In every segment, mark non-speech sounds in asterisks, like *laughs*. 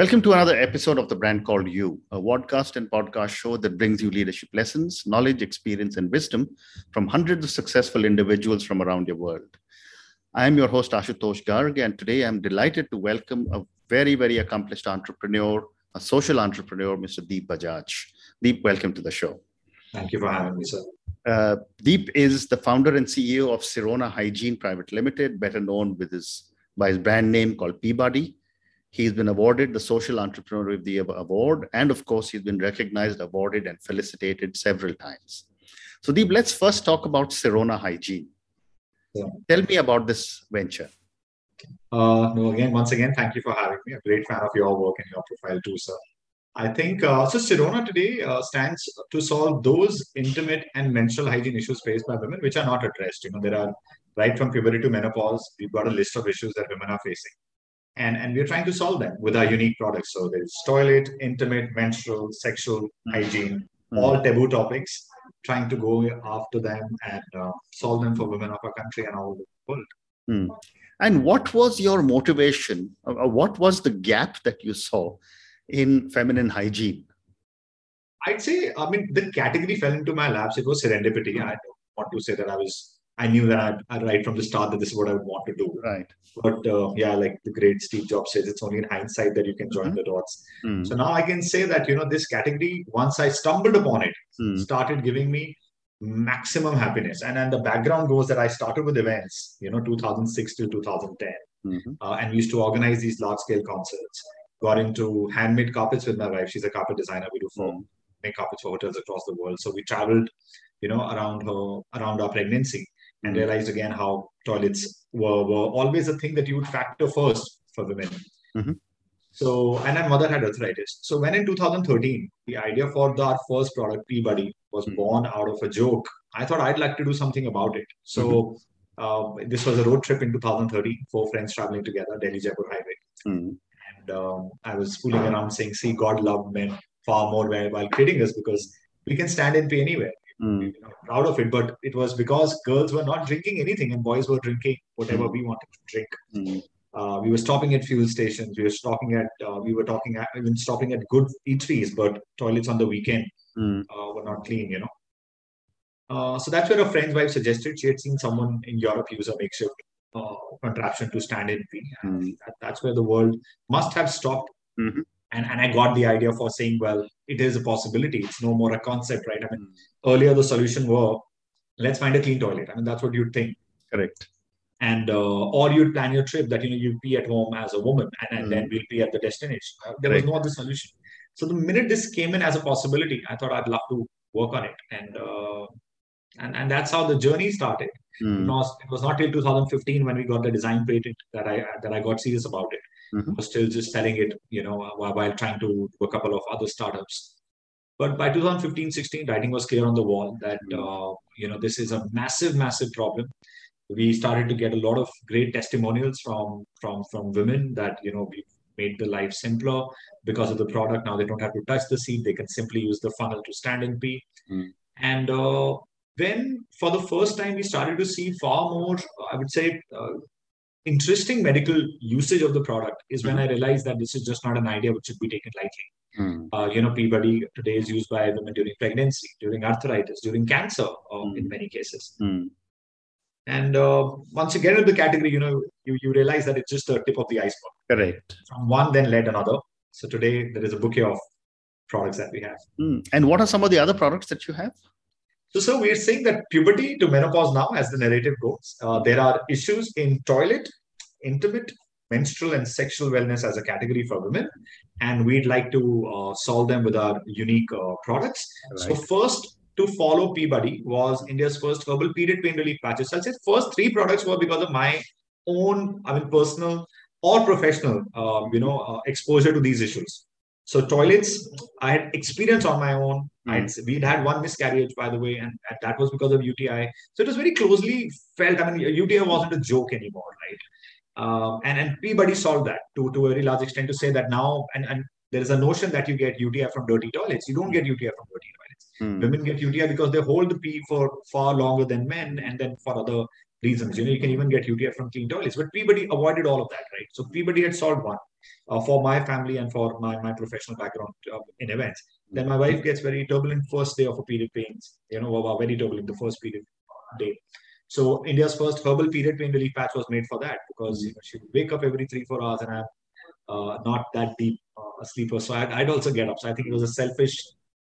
Welcome to another episode of The Brand Called You, a podcast and podcast show that brings you leadership lessons, knowledge, experience, and wisdom from hundreds of successful individuals from around your world. I am your host, Ashutosh Garg, and today I'm delighted to welcome a very, very accomplished entrepreneur, a social entrepreneur, Mr. Deep Bajaj. Deep, welcome to the show. Thank you for having me, sir. Uh, Deep is the founder and CEO of Sirona Hygiene Private Limited, better known with his by his brand name called PeeBuddy. He's been awarded the Social Entrepreneur of the Year Award, and of course, he's been recognized, awarded, and felicitated several times. So, Deep, let's first talk about Sirona Hygiene. Yeah. Tell me about this venture. Uh, no, again, once again, thank you for having me. A great fan of your work and your profile too, sir. I think uh, so. Sirona today uh, stands to solve those intimate and menstrual hygiene issues faced by women, which are not addressed. You know, there are right from puberty to menopause. We've got a list of issues that women are facing, and and we're trying to solve them with our unique products. So there's toilet, intimate, menstrual, sexual hygiene, mm-hmm. all taboo topics. Trying to go after them and uh, solve them for women of our country and all the world. Mm. And what was your motivation? Uh, what was the gap that you saw in feminine hygiene? I'd say, I mean, the category fell into my laps. It was serendipity. I don't want to say that I was, I knew that right from the start that this is what I would want to do. Right. But uh, yeah, like the great Steve Jobs says, it's only in hindsight that you can join mm-hmm. the dots. Mm. So now I can say that, you know, this category, once I stumbled upon it, mm. started giving me maximum happiness. And then the background goes that I started with events, you know, 2006 to 2010. Mm-hmm. Uh, and used to organize these large scale concerts got into handmade carpets with my wife. She's a carpet designer. We do for mm. make carpets for hotels across the world. So we traveled, you know, around her around our pregnancy and mm. realized again how toilets were, were always a thing that you would factor first for women. Mm-hmm. So, and my mother had arthritis. So, when in 2013, the idea for the, our first product, PeeBuddy, was mm-hmm. born out of a joke, I thought I'd like to do something about it. So, mm-hmm. uh, this was a road trip in 2013, four friends traveling together, Delhi Jaipur Highway. Mm-hmm um, I was fooling around saying, "See, God loved men far more while creating us because we can stand and pay anywhere." Mm. proud of it, but it was because girls were not drinking anything and boys were drinking whatever mm. we wanted to drink. Mm. Uh, we were stopping at fuel stations. We were stopping at. Uh, we were talking at, even stopping at good eateries, but toilets on the weekend hmm. uh, were not clean. You know. Uh, so that's where a friend's wife suggested she had seen someone in Europe use a makeshift uh, contraption to stand in P. Mm. That, that's where the world must have stopped. Mm-hmm. And, and I got the idea for saying, well, it is a possibility. It's no more a concept, right? I mean, mm. earlier the solution were, let's find a clean toilet. I mean, that's what you'd think. Correct. And uh, or you'd plan your trip that you know you pee at home as a woman, and, and mm. then we'll pee at the destination. Uh, there was no other solution. So the minute this came in as a possibility, I thought I'd love to work on it, and uh, and and that's how the journey started. Mm. It, was, it was not till 2015 when we got the design patent that I that I got serious about it. Mm-hmm. Was still just selling it, you know, while, trying to do a couple of other startups. But by 2015-16, writing was clear on the wall that mm. uh, you know this is a massive, massive problem. We started to get a lot of great testimonials from from from women that you know we made the life simpler because of the product. Now they don't have to touch the seat; they can simply use the funnel to stand and pee. Mm. And uh, when for the first time we started to see far more, I would say, uh, interesting medical usage of the product is when mm-hmm. I realized that this is just not an idea which should be taken lightly. Mm. Uh, you know, PeeBuddy today is used by women during pregnancy, during arthritis, during cancer, mm. in many cases. Mm. And uh, once you get into the category, you know, you, you realize that it's just the tip of the iceberg. Correct. From one, then led another. So today there is a bouquet of products that we have. Mm. And what are some of the other products that you have? So, so we're saying that puberty to menopause now, as the narrative goes, uh, there are issues in toilet, intimate, menstrual, and sexual wellness as a category for women, and we'd like to uh, solve them with our unique uh, products. Right. So, first to follow PeeBuddy was India's first herbal period pain relief patches. So, I'll say first three products were because of my own, I mean, personal or professional, um, you know, uh, exposure to these issues. So toilets, I had experience on my own. Mm. we'd had one miscarriage, by the way, and, that was because of UTI. So it was very closely felt. I mean, UTI wasn't a joke anymore, right? Um, and and PeeBuddy solved that to to a very large extent to say that now and and there is a notion that you get UTI from dirty toilets. You don't get UTI from dirty toilets. Mm. Women get UTI because they hold the pee for far longer than men, and then for other reasons. You know, you can even get UTI from clean toilets. But PeeBuddy avoided all of that, right? So PeeBuddy had solved one. uh, for my family and for my, my professional background uh, in events. Then my wife gets very turbulent first day of her period pains, you know, very turbulent the first period day. So India's first herbal period pain relief patch was made for that because you know, she would wake up every three, four hours and I'm uh, not that deep uh, a sleeper. So I'd, I'd, also get up. So I think it was a selfish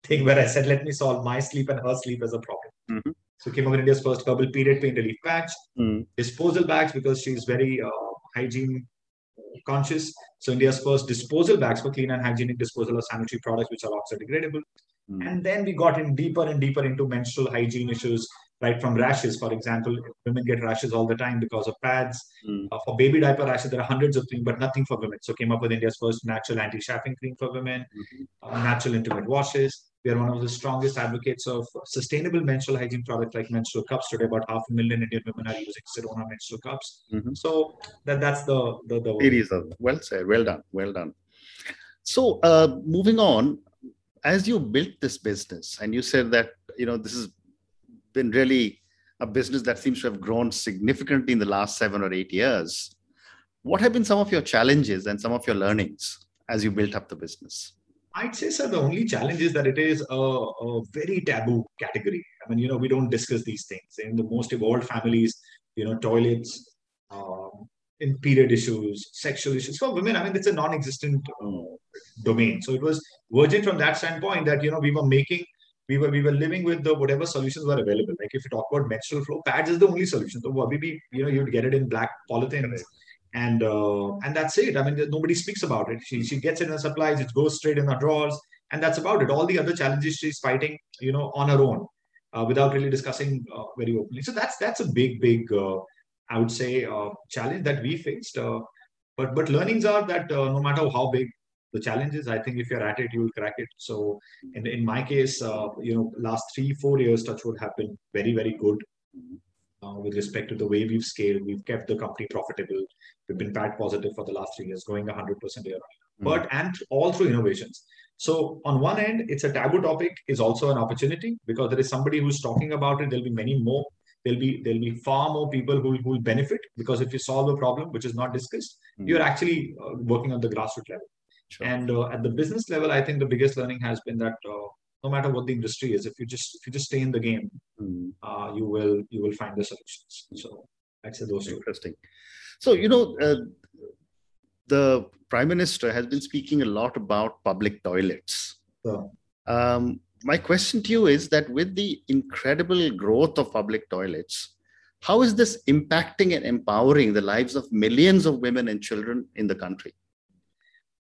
thing where I said, let me solve my sleep and her sleep as a problem. Mm-hmm. So came up with India's first herbal period pain relief patch, mm. disposal bags because she's very uh, hygiene conscious. So India's first disposal bags for clean and hygienic disposal of sanitary products which are oxidegradable. Mm. And then we got in deeper and deeper into menstrual hygiene issues, right from rashes. For example, women get rashes all the time because of pads. Mm. Uh, for baby diaper rashes, there are hundreds of things, but nothing for women. So came up with India's first natural anti-chafing cream for women, mm-hmm. uh, natural intimate washes. We are one of the strongest advocates of sustainable menstrual hygiene products like menstrual cups. Today, about half a million Indian women are using Sirona menstrual cups. Mm-hmm. So that that's the the, the it is a, well said. Well done. Well done. So uh, moving on, as you built this business, and you said that you know this has been really a business that seems to have grown significantly in the last seven or eight years. What have been some of your challenges and some of your learnings as you built up the business? I'd say, sir, the only challenge is that it is a, a, very taboo category. I mean, you know, we don't discuss these things. In the most evolved families, you know, toilets, um, in period issues, sexual issues for women. I mean, it's a non-existent uh, domain. So it was virgin from that standpoint that you know we were making, we were we were living with the whatever solutions were available. Like if you talk about menstrual flow, pads is the only solution. So maybe you know you'd get it in black polythene and uh, and that's it. I mean, nobody speaks about it. She she gets it in her supplies, it goes straight in her drawers, and that's about it. All the other challenges she's fighting, you know, on her own, uh, without really discussing uh, very openly. So that's that's a big big, uh, I would say, uh, challenge that we faced. Uh, but but learnings are that no matter how big the challenge is, I think if you're at it, you will crack it. So in in my case, you know, last three four years, Touchwood have been very very good. Uh, with respect to the way we've scaled. We've kept the company profitable. We've been PAT positive for the last three years, growing 100% year on. But and all through innovations. So on one end, it's a taboo topic is also an opportunity because there is somebody who's talking about it. There'll be many more. There'll be there'll be far more people who will benefit because if you solve a problem which is not discussed, mm. you're actually uh, working on the grassroots level. Sure. And uh, at the business level, I think the biggest learning has been that uh, no matter what the industry is, if you just if you just stay in the game, mm. uh, you will you will find the solutions. So I'd say those two. Interesting. So you know, uh, the prime minister has been speaking a lot about public toilets. So, um, my question to you is that with the incredible growth of public toilets, how is this impacting and empowering the lives of millions of women and children in the country?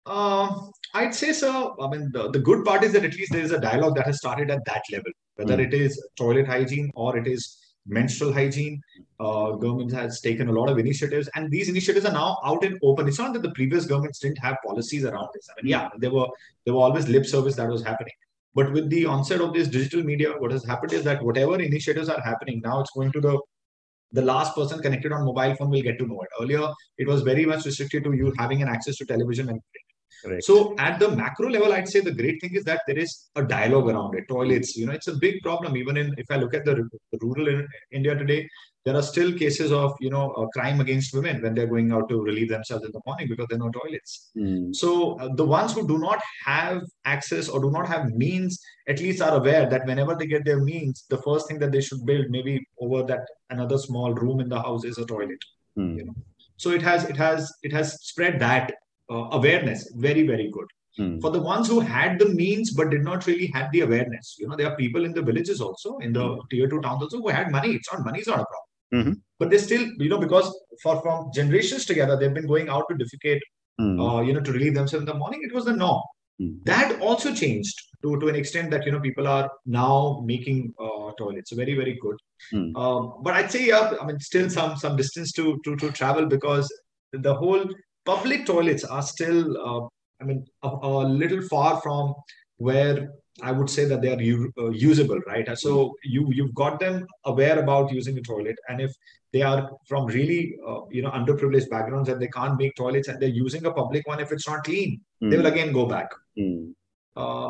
Uh, I'd say so. I mean, the, the good part is that at least there is a dialogue that has started at that level, whether mm. it is toilet hygiene or it is menstrual hygiene. Uh, government has taken a lot of initiatives, and these initiatives are now out in open. It's not that the previous governments didn't have policies around this. I mean, yeah, there were there were always lip service that was happening. But with the onset of this digital media, what has happened is that whatever initiatives are happening now, it's going to the the last person connected on mobile phone will get to know it. Earlier, it was very much restricted to you having an access to television and print. Correct. So at the macro level, I'd say the great thing is that there is a dialogue around it. Toilets, you know, it's a big problem. Even in if I look at the, the rural in India today, there are still cases of you know crime against women when they're going out to relieve themselves in the morning because there are no toilets. Mm. So uh, the ones who do not have access or do not have means, at least are aware that whenever they get their means, the first thing that they should build, maybe over that another small room in the house, is a toilet. Mm. You know, so it has it has it has spread that uh, awareness very very good mm. for the ones who had the means but did not really have the awareness you know there are people in the villages also in the mm. tier 2 towns also who had money it's not money is not a problem mm-hmm. but they still you know because for from generations together they've been going out to defecate mm. uh, you know to relieve themselves in the morning it was the norm hmm. that also changed to, to an extent that you know people are now making uh, toilets very very good mm. um, but i'd say yeah i mean still some some distance to to, to travel because the whole public toilets are still, uh, I mean, a, a, little far from where I would say that they are u- uh, usable, right? So you you've got them aware about using a toilet, and if they are from really uh, you know underprivileged backgrounds and they can't make toilets and they're using a public one, if it's not clean, mm. they will again go back. Mm.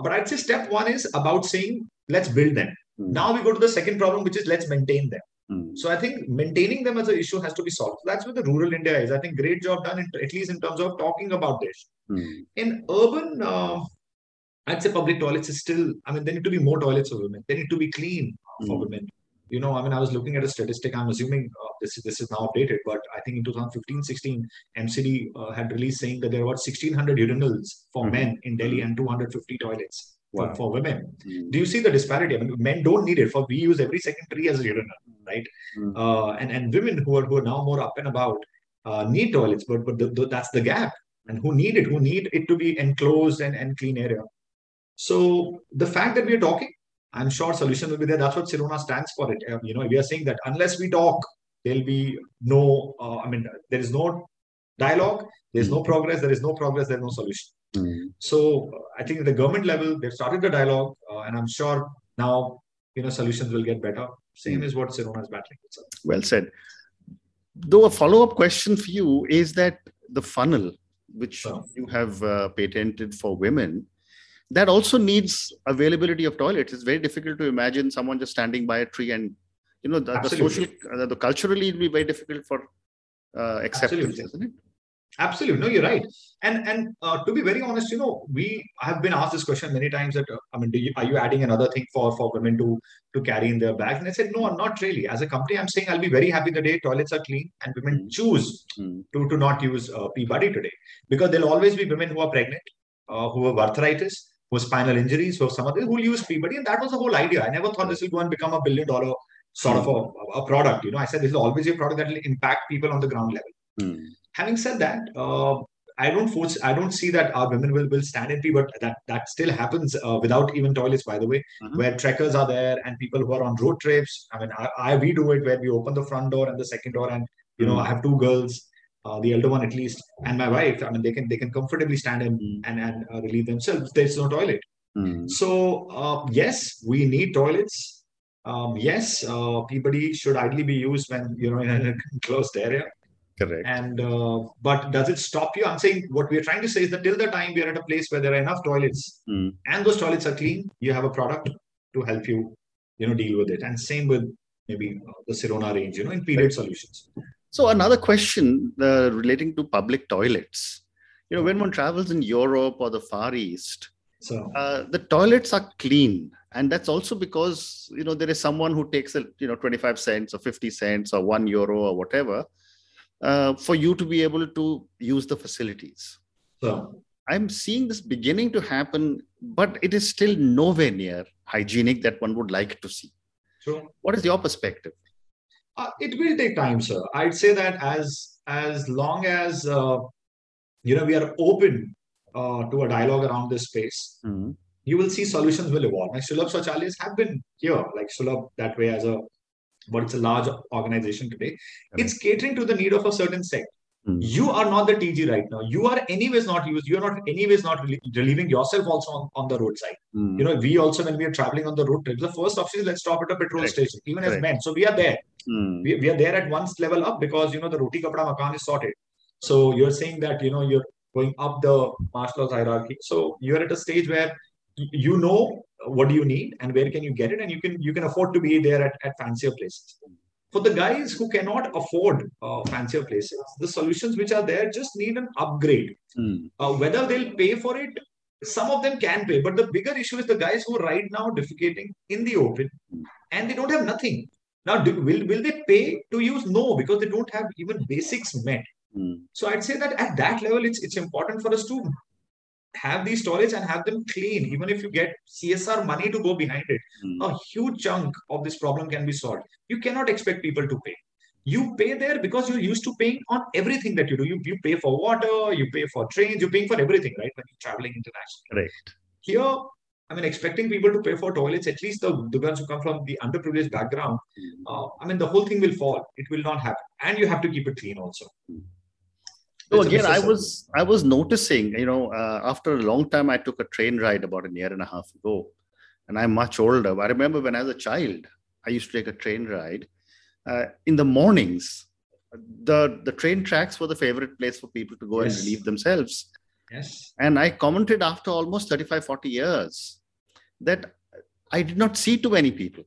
but I'd say step one is about saying let's build them. Mm. Now we go to the second problem, which is let's maintain them. Mm. So I think maintaining them as an issue has to be solved. That's what the rural India is. I think great job done, in, at least in terms of talking about this. Mm. In urban, uh, I'd say public toilets is still. I mean, there need to be more toilets for women. They need to be clean mm. for women. You know, I mean, I was looking at a statistic. I'm assuming uh, this is this is now updated, but I think in 2015-16, MCD uh, had released saying that there were about 1,600 urinals for mm men in Delhi and 250 toilets wow. for, for women. Mm. Do you see the disparity? I mean, men don't need it. For we use every second tree as a urinal, right? Mm. Uh, and and women who are who are now more up and about uh, need toilets, but but the, the, that's the gap. And who need it? Who need it to be enclosed and, and clean area? So the fact that we are talking, I'm sure solution will be there. That's what Sirona stands for. It uh, you know we are saying that unless we talk, there'll be no. Uh, I mean, there is no dialogue. There's no hmm. progress. There is no progress. There's no solution. Mm. So I think at the government level, they've started the dialogue, uh, and I'm sure now you know solutions will get better. Same mm. is what Sirona is battling with. Well said. Though a follow-up question for you is that the funnel which you have uh, patented for women, that also needs availability of toilets. It's very difficult to imagine someone just standing by a tree and you know the, the social, uh, the culturally it'll be very difficult for uh, acceptance, Absolutely. isn't it? Absolutely, no, you're right. And and uh, to be very honest, you know, we have been asked this question many times. That uh, I mean, you, are you adding another thing for for women to to carry in their bags? And I said, no, not really. As a company, I'm saying I'll be very happy the day toilets are clean and women mm. choose mm. to to not use uh, PeeBuddy today, because there'll always be women who are pregnant, uh, who have arthritis, who have spinal injuries, who have some other who will use PeeBuddy, and that was the whole idea. I never thought this will go and become a billion dollar sort mm. of a, a product. You know, I said this is always a product that will impact people on the ground level. Having said that, uh, I don't force, I don't see that our women will, will stand in pee, but that that still happens uh, without even toilets, by the way, mm-hmm. where trekkers are there and people who are on road trips. I mean, I, I, we do it where we open the front door and the second door, and you know, mm-hmm. I have two girls, uh, the elder one at least, and my wife. I mean, they can they can comfortably stand in mm-hmm. and and uh, relieve themselves. There's no toilet. Mm-hmm. So uh, yes, we need toilets. Um, yes, uh, PeeBuddy should ideally be used when you know in a *laughs* closed area. Correct. And uh, but does it stop you? I'm saying what we're trying to say is that till the time we are at a place where there are enough toilets mm. and those toilets are clean, you have a product to help you, you know, deal with it. And same with maybe uh, the Sirona range, you know, in period right. solutions. So another question uh, relating to public toilets. You know, when one travels in Europe or the Far East, so uh, the toilets are clean, and that's also because you know there is someone who takes a you know 25 cents or 50 cents or one euro or whatever uh, for you to be able to use the facilities. So I'm seeing this beginning to happen, but it is still nowhere near hygienic that one would like to see. Sure. What is your perspective? Uh, it will take time, sir. I'd say that as as long as uh, you know we are open uh, to a dialogue around this space, mm-hmm. you will see solutions will evolve. Like Sulabh Shauchalayas have been here, like Sulabh that way as a but it's a large organization today. It's catering to the need of a certain sect. Mm. You are not the TG right now. You are anyways not used. You are not anyways not relieving yourself also on, on the roadside. Mm. You know, we also when we are traveling on the road trips, the first option is let's stop at a petrol Correct. station, even Correct. as men. So we are there. Mm. We, we are there at one level up because you know the roti kapda makan is sorted. So you're saying that you know you're going up the martial arts hierarchy. So you're at a stage where you know what do you need and where can you get it and you can you can afford to be there at, at fancier places. For the guys who cannot afford uh, fancier places the solutions which are there just need an upgrade. Mm. uh, whether they'll pay for it some of them can pay but the bigger issue is the guys who are right now defecating in the open and they don't have nothing. Now do, will, will they pay to use? No because they don't have even basics met. Mm. so i'd say that at that level it's it's important for us to have these toilets and have them clean. Even if you get CSR money to go behind it, mm. a huge chunk of this problem can be solved. You cannot expect people to pay. You pay there because you're used to paying on everything that you do. You, you pay for water, you pay for trains, you're paying for everything, right? When you're traveling internationally. Right. Here, I mean, expecting people to pay for toilets, at least the, the ones who come from the underprivileged background, mm. uh, I mean, the whole thing will fall. It will not happen. And you have to keep it clean also. Mm. So again, I was I was noticing, you know, uh, after a long time, I took a train ride about a year and a half ago, and I'm much older. I remember when I was a child, I used to take a train ride. Uh, in the mornings, the the train tracks were the favorite place for people to go yes. and relieve themselves. Yes. And I commented after almost 35, 40 years that I did not see too many people.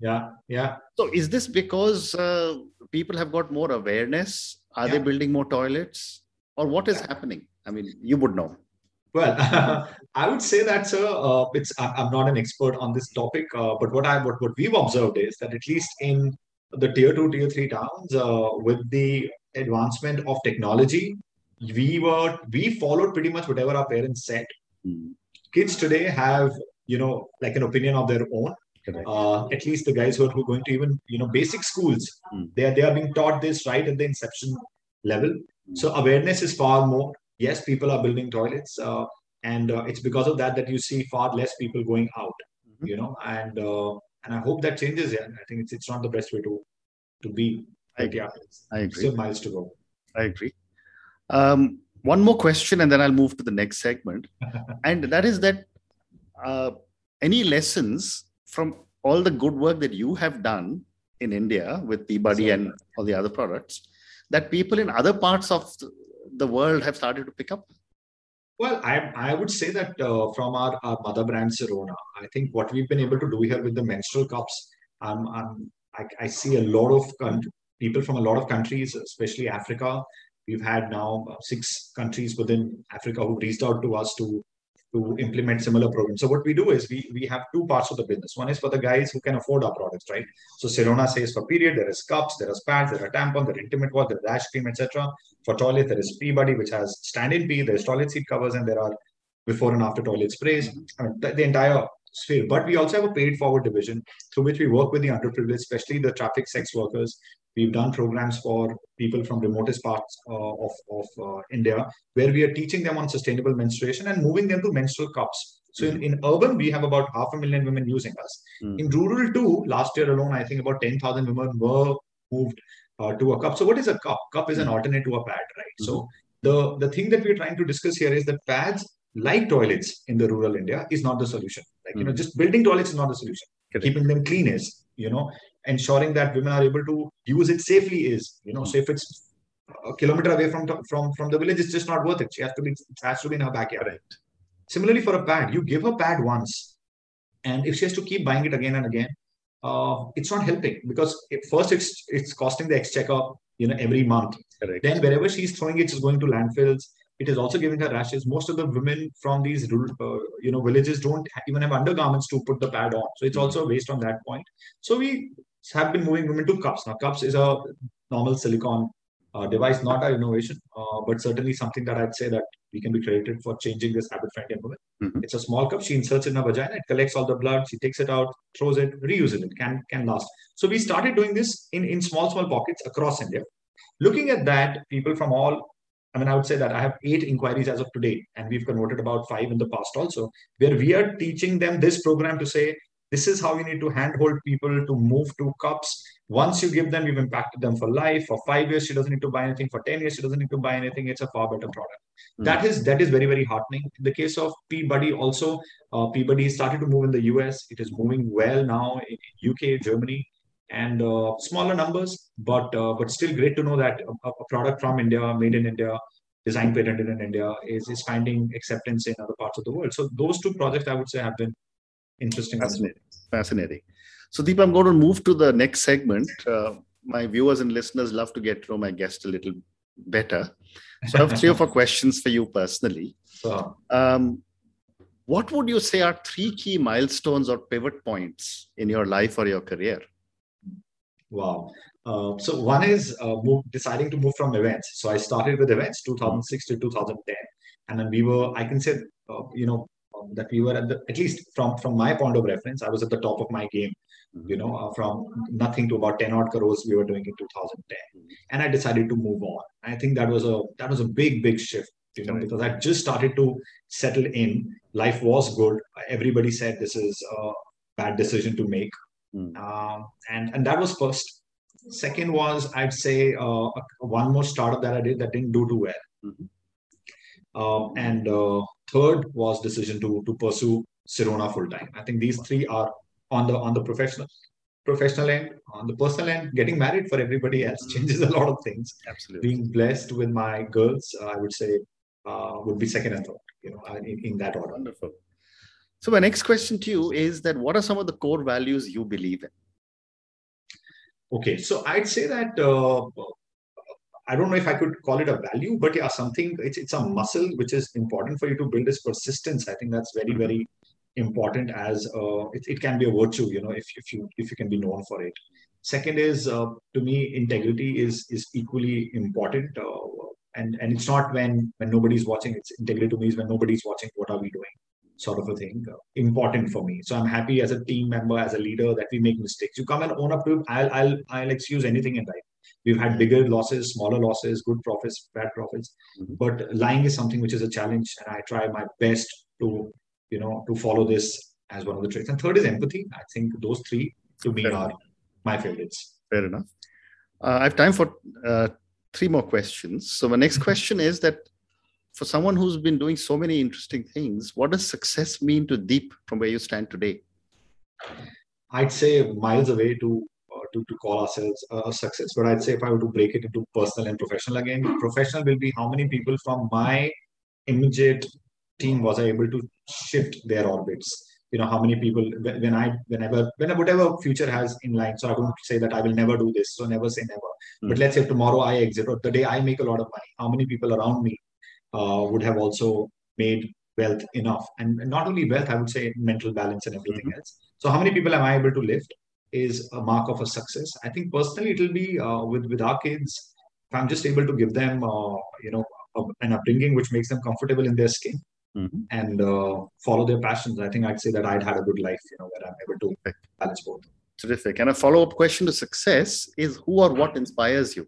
Yeah, yeah. So is this because uh, people have got more awareness? Are yeah. they building more toilets, or what is yeah. happening? I mean, you would know. Well, *laughs* I would say that, sir. Uh, it's I'm not an expert on this topic, uh, but what I what, what we've observed is that at least in the tier two, tier three towns, uh, with the advancement of technology, we were we followed pretty much whatever our parents said. Mm. Kids today have you know like an opinion of their own. Uh, at least the guys who are, who are going to even you know basic schools, mm. they are they are being taught this right at the inception level. Mm. So awareness is far more yes, people are building toilets, uh, and uh, it's because of that that you see far less people going out. Mm-hmm. You know, and uh, and I hope that changes. Yeah, I think it's it's not the best way to to be. I agree. Yeah, I agree. Still miles to go. I agree. Um, one more question, and then I'll move to the next segment, *laughs* and that is that uh, any lessons from all the good work that you have done in India with PeeBuddy so, and all the other products that people in other parts of the world have started to pick up? Well, I, I would say that uh, from our, our mother brand Sirona, I think what we've been able to do here with the menstrual cups, um, um, I, I see a lot of people from a lot of countries, especially Africa. We've had now six countries within Africa who reached out to us to to implement similar programs. So what we do is we we have two parts of the business. One is for the guys who can afford our products, right? So Sirona says for period, there is cups, there is pads, there are tampons, there are intimate wash, there is ash cream, etc. For toilet, there is PeeBuddy, which has stand-in pee, there's toilet seat covers, and there are before and after toilet sprays. Mm-hmm. I mean, the, the entire sphere. But we also have a paid forward division through which we work with the underprivileged, especially the traffic sex workers. We've done programs for people from remotest parts uh, of, of uh, India where we are teaching them on sustainable menstruation and moving them to menstrual cups. So in, in urban, we have about half a million women using us. Mm. In rural too, last year alone, I think about 10,000 women were moved uh, to a cup. So what is a cup? Cup is an hmm. alternate to a pad, right? Mm-hmm. So the, the thing that we're trying to discuss here is that pads like toilets in the rural India is not the solution. Like, mm. you know, hmm. just building toilets is not the solution. Correct. Keeping them clean is, you know, ensuring that women are able to use it safely is, you know, mm. so if it's a kilometer away from from from the village, it's just not worth it. She has to be, it has to be in her backyard. Right. Similarly, for a pad, you give her pad once, and if she has to keep buying it again and again, uh, it's not helping because it, first it's it's costing the exchequer, you know, every month. Correct. Then wherever she's throwing it, it's going to landfills it is also giving her rashes. Most of the women from these uh, you know villages don't even have undergarments to put the pad on, so it's hmm. also based on that point. So we have been moving women to cups. Now, cups is a normal silicone uh, device, not our innovation, uh, but certainly something that I'd say that we can be credited for changing this habit for Indian women. Mm-hmm. It's a small cup. She inserts in her vagina. It collects all the blood. She takes it out, throws it, reuses it. Can can last. So we started doing this in in small small pockets across India. Looking at that, people from all I mean, I would say that I have eight inquiries as of today, and we've converted about five in the past also, where we are teaching them this program to say, this is how you need to handhold people to move to cups. Once you give them, you've impacted them for life. For five years, she doesn't need to buy anything. For 10 years, she doesn't need to buy anything. It's a far better product. Mm-hmm. That is that is very, very heartening. In the case of PeeBuddy, also, uh, PeeBuddy started to move in the US. It is moving well now in UK, Germany and uh, smaller numbers, but uh, but still great to know that a, a, product from India, made in India, designed patented in India, is is finding acceptance in other parts of the world. So those two projects, I would say, have been interesting. Fascinating. Fascinating. So Deep, I'm going to move to the next segment. Uh, my viewers and listeners love to get to know my guest a little better. So I have three or four *laughs* questions for you personally. Sure. Um, what would you say are three key milestones or pivot points in your life or your career? Wow. Uh, so one is uh, move, deciding to move from events. So I started with events 2006 to 2010, and then we were. I can say, uh, you know, that we were at the at least from from my point of reference, I was at the top of my game. You know, uh, from nothing to about 10 odd crores we were doing in 2010, and I decided to move on. I think that was a that was a big big shift. You know, because I just started to settle in. Life was good. Everybody said this is a bad decision to make Mm. Uh, and and that was first. Second was I'd say uh, one more startup that I did that didn't do too well. Mm-hmm. Um, and uh, third was decision to to pursue Sirona full time. I think these three are on the on the professional professional end, on the personal end, getting married for everybody else mm-hmm. changes a lot of things. Absolutely. Being blessed with my girls, I would say, uh, would be second and third. You know, in, in that order. Wonderful. So my next question to you is that what are some of the core values you believe in? Okay, so I'd say that uh, I don't know if I could call it a value, but yeah, something it's it's a muscle which is important for you to build is persistence. I think that's very very important as uh, it, it can be a virtue, you know, if if you if you can be known for it. Second is uh, to me integrity is is equally important, uh, and and it's not when when nobody's watching. It's integrity to me is when nobody's watching. What are we doing? sort of a thing uh, important for me so i'm happy as a team member as a leader that we make mistakes you come and own up to i'll i'll i'll excuse anything in life we've had bigger losses smaller losses good profits bad profits mm-hmm. but lying is something which is a challenge and i try my best to you know to follow this as one of the traits and third is empathy i think those three to me fair are enough. my favorites fair enough uh, i have time for uh, three more questions so my next mm-hmm. question is that for someone who's been doing so many interesting things, what does success mean to Deep from where you stand today? I'd say miles away to to, to call ourselves a success. But I'd say if I were to break it into personal and professional again, professional will be how many people from my immediate team was I able to shift their orbits. You know, how many people when I whenever whenever whatever future has in line. So I don't say that I will never do this. So never say never. Mm-hmm. But let's say tomorrow I exit or the day I make a lot of money, how many people around me uh, would have also made wealth enough and not only wealth i would say mental balance and everything mm-hmm. else so how many people am i able to lift is a mark of a success i think personally it will be uh, with with our kids if i'm just able to give them uh, you know a, an upbringing which makes them comfortable in their skin mm-hmm. and uh, follow their passions i think i'd say that i'd had a good life you know where i'm able to balance both terrific and a follow-up question to success is who or what inspires you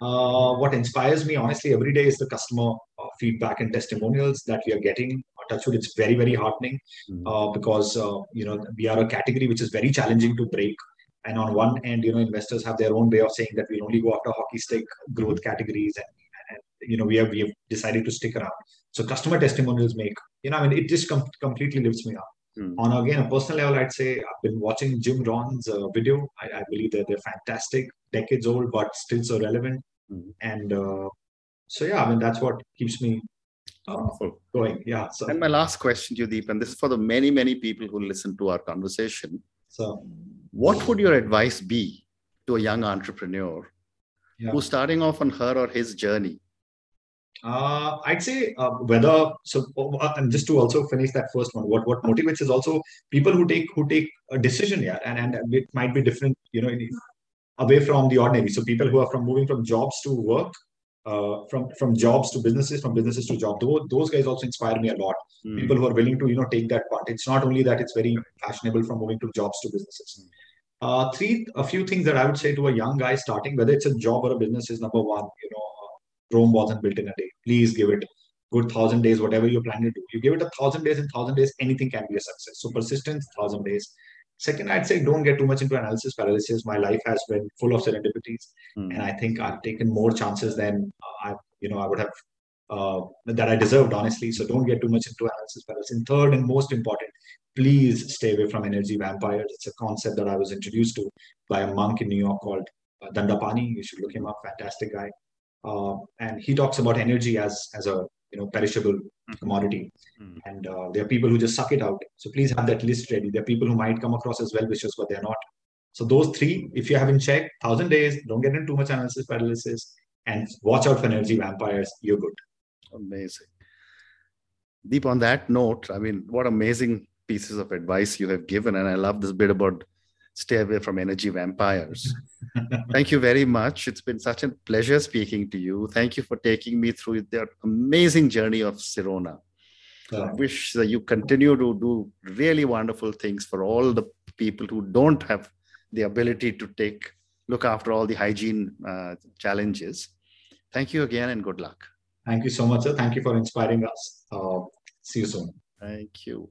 uh, what inspires me, honestly, every day is the customer uh, feedback and testimonials that we are getting. Touchwood, it's very, very heartening mm-hmm. uh, because uh, you know we are a category which is very challenging to break. And on one end, you know, investors have their own way of saying that we'll only go after hockey stick growth categories, and, and you know we have we have decided to stick around. So customer testimonials make you know, I mean, it just com- completely lifts me up. Mm. On again a personal level, I'd say I've been watching Jim Rohn's uh, video. I, I, believe that they're fantastic, decades old but still so relevant. Mm. And uh, so yeah, I mean that's what keeps me uh, going. Yeah. So and my last question, Deep, and this is for the many many people who listen to our conversation. So, what would your advice be to a young entrepreneur yeah. who's starting off on her or his journey? Uh, I'd say uh, whether so, uh, and just to also finish that first one, what what motivates is also people who take who take a decision, yeah, and and it might be different, you know, away from the ordinary. So people who are from moving from jobs to work, uh, from from jobs to businesses, from businesses to job. Those, those guys also inspire me a lot. Mm. People who are willing to you know take that part. It's not only that it's very fashionable from moving to jobs to businesses. Mm. Uh, three, a few things that I would say to a young guy starting, whether it's a job or a business, is number one. You know, Rome wasn't built in a day. Please give it good thousand days, whatever you're planning to do. You give it a thousand days, in thousand days, anything can be a success. So persistence, thousand days. Second, I'd say don't get too much into analysis paralysis. My life has been full of serendipities, mm. and I think I've taken more chances than I, you know, I would have uh, that I deserved, honestly. So don't get too much into analysis paralysis. And third, and most important, please stay away from energy vampires. It's a concept that I was introduced to by a monk in New York called uh, Dandapani. You should look him up. Fantastic guy. Uh, and he talks about energy as as a you know perishable mm-hmm. commodity. Mm-hmm. and uh, there are people who just suck it out. So please have that list ready. There are people who might come across as well wishers but they're not. So those three if you haven't checked thousand days don't get into too much analysis paralysis and watch out for energy vampires. You're good. Amazing. Deep on that note i mean what amazing pieces of advice you have given and i love this bit about stay away from energy vampires. Thank you very much. It's been such a pleasure speaking to you. Thank you for taking me through the amazing journey of Sirona. I wish that you continue to do really wonderful things for all the people who don't have the ability to take look after all the hygiene uh, challenges. Thank you again and good luck. Thank you so much, sir. Thank you for inspiring us. Uh, see you soon. Thank you.